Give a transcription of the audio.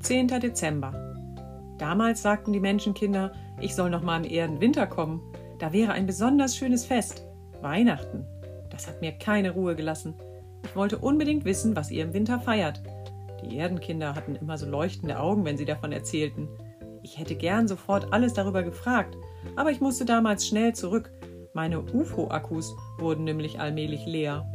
10. Dezember. Damals sagten die Menschenkinder, ich soll noch mal im Erdenwinter kommen. Da wäre ein besonders schönes Fest. Weihnachten. Das hat mir keine Ruhe gelassen. Ich wollte unbedingt wissen, was ihr im Winter feiert. Die Erdenkinder hatten immer so leuchtende Augen, wenn sie davon erzählten. Ich hätte gern sofort alles darüber gefragt, aber ich musste damals schnell zurück. Meine UFO-Akkus wurden nämlich allmählich leer.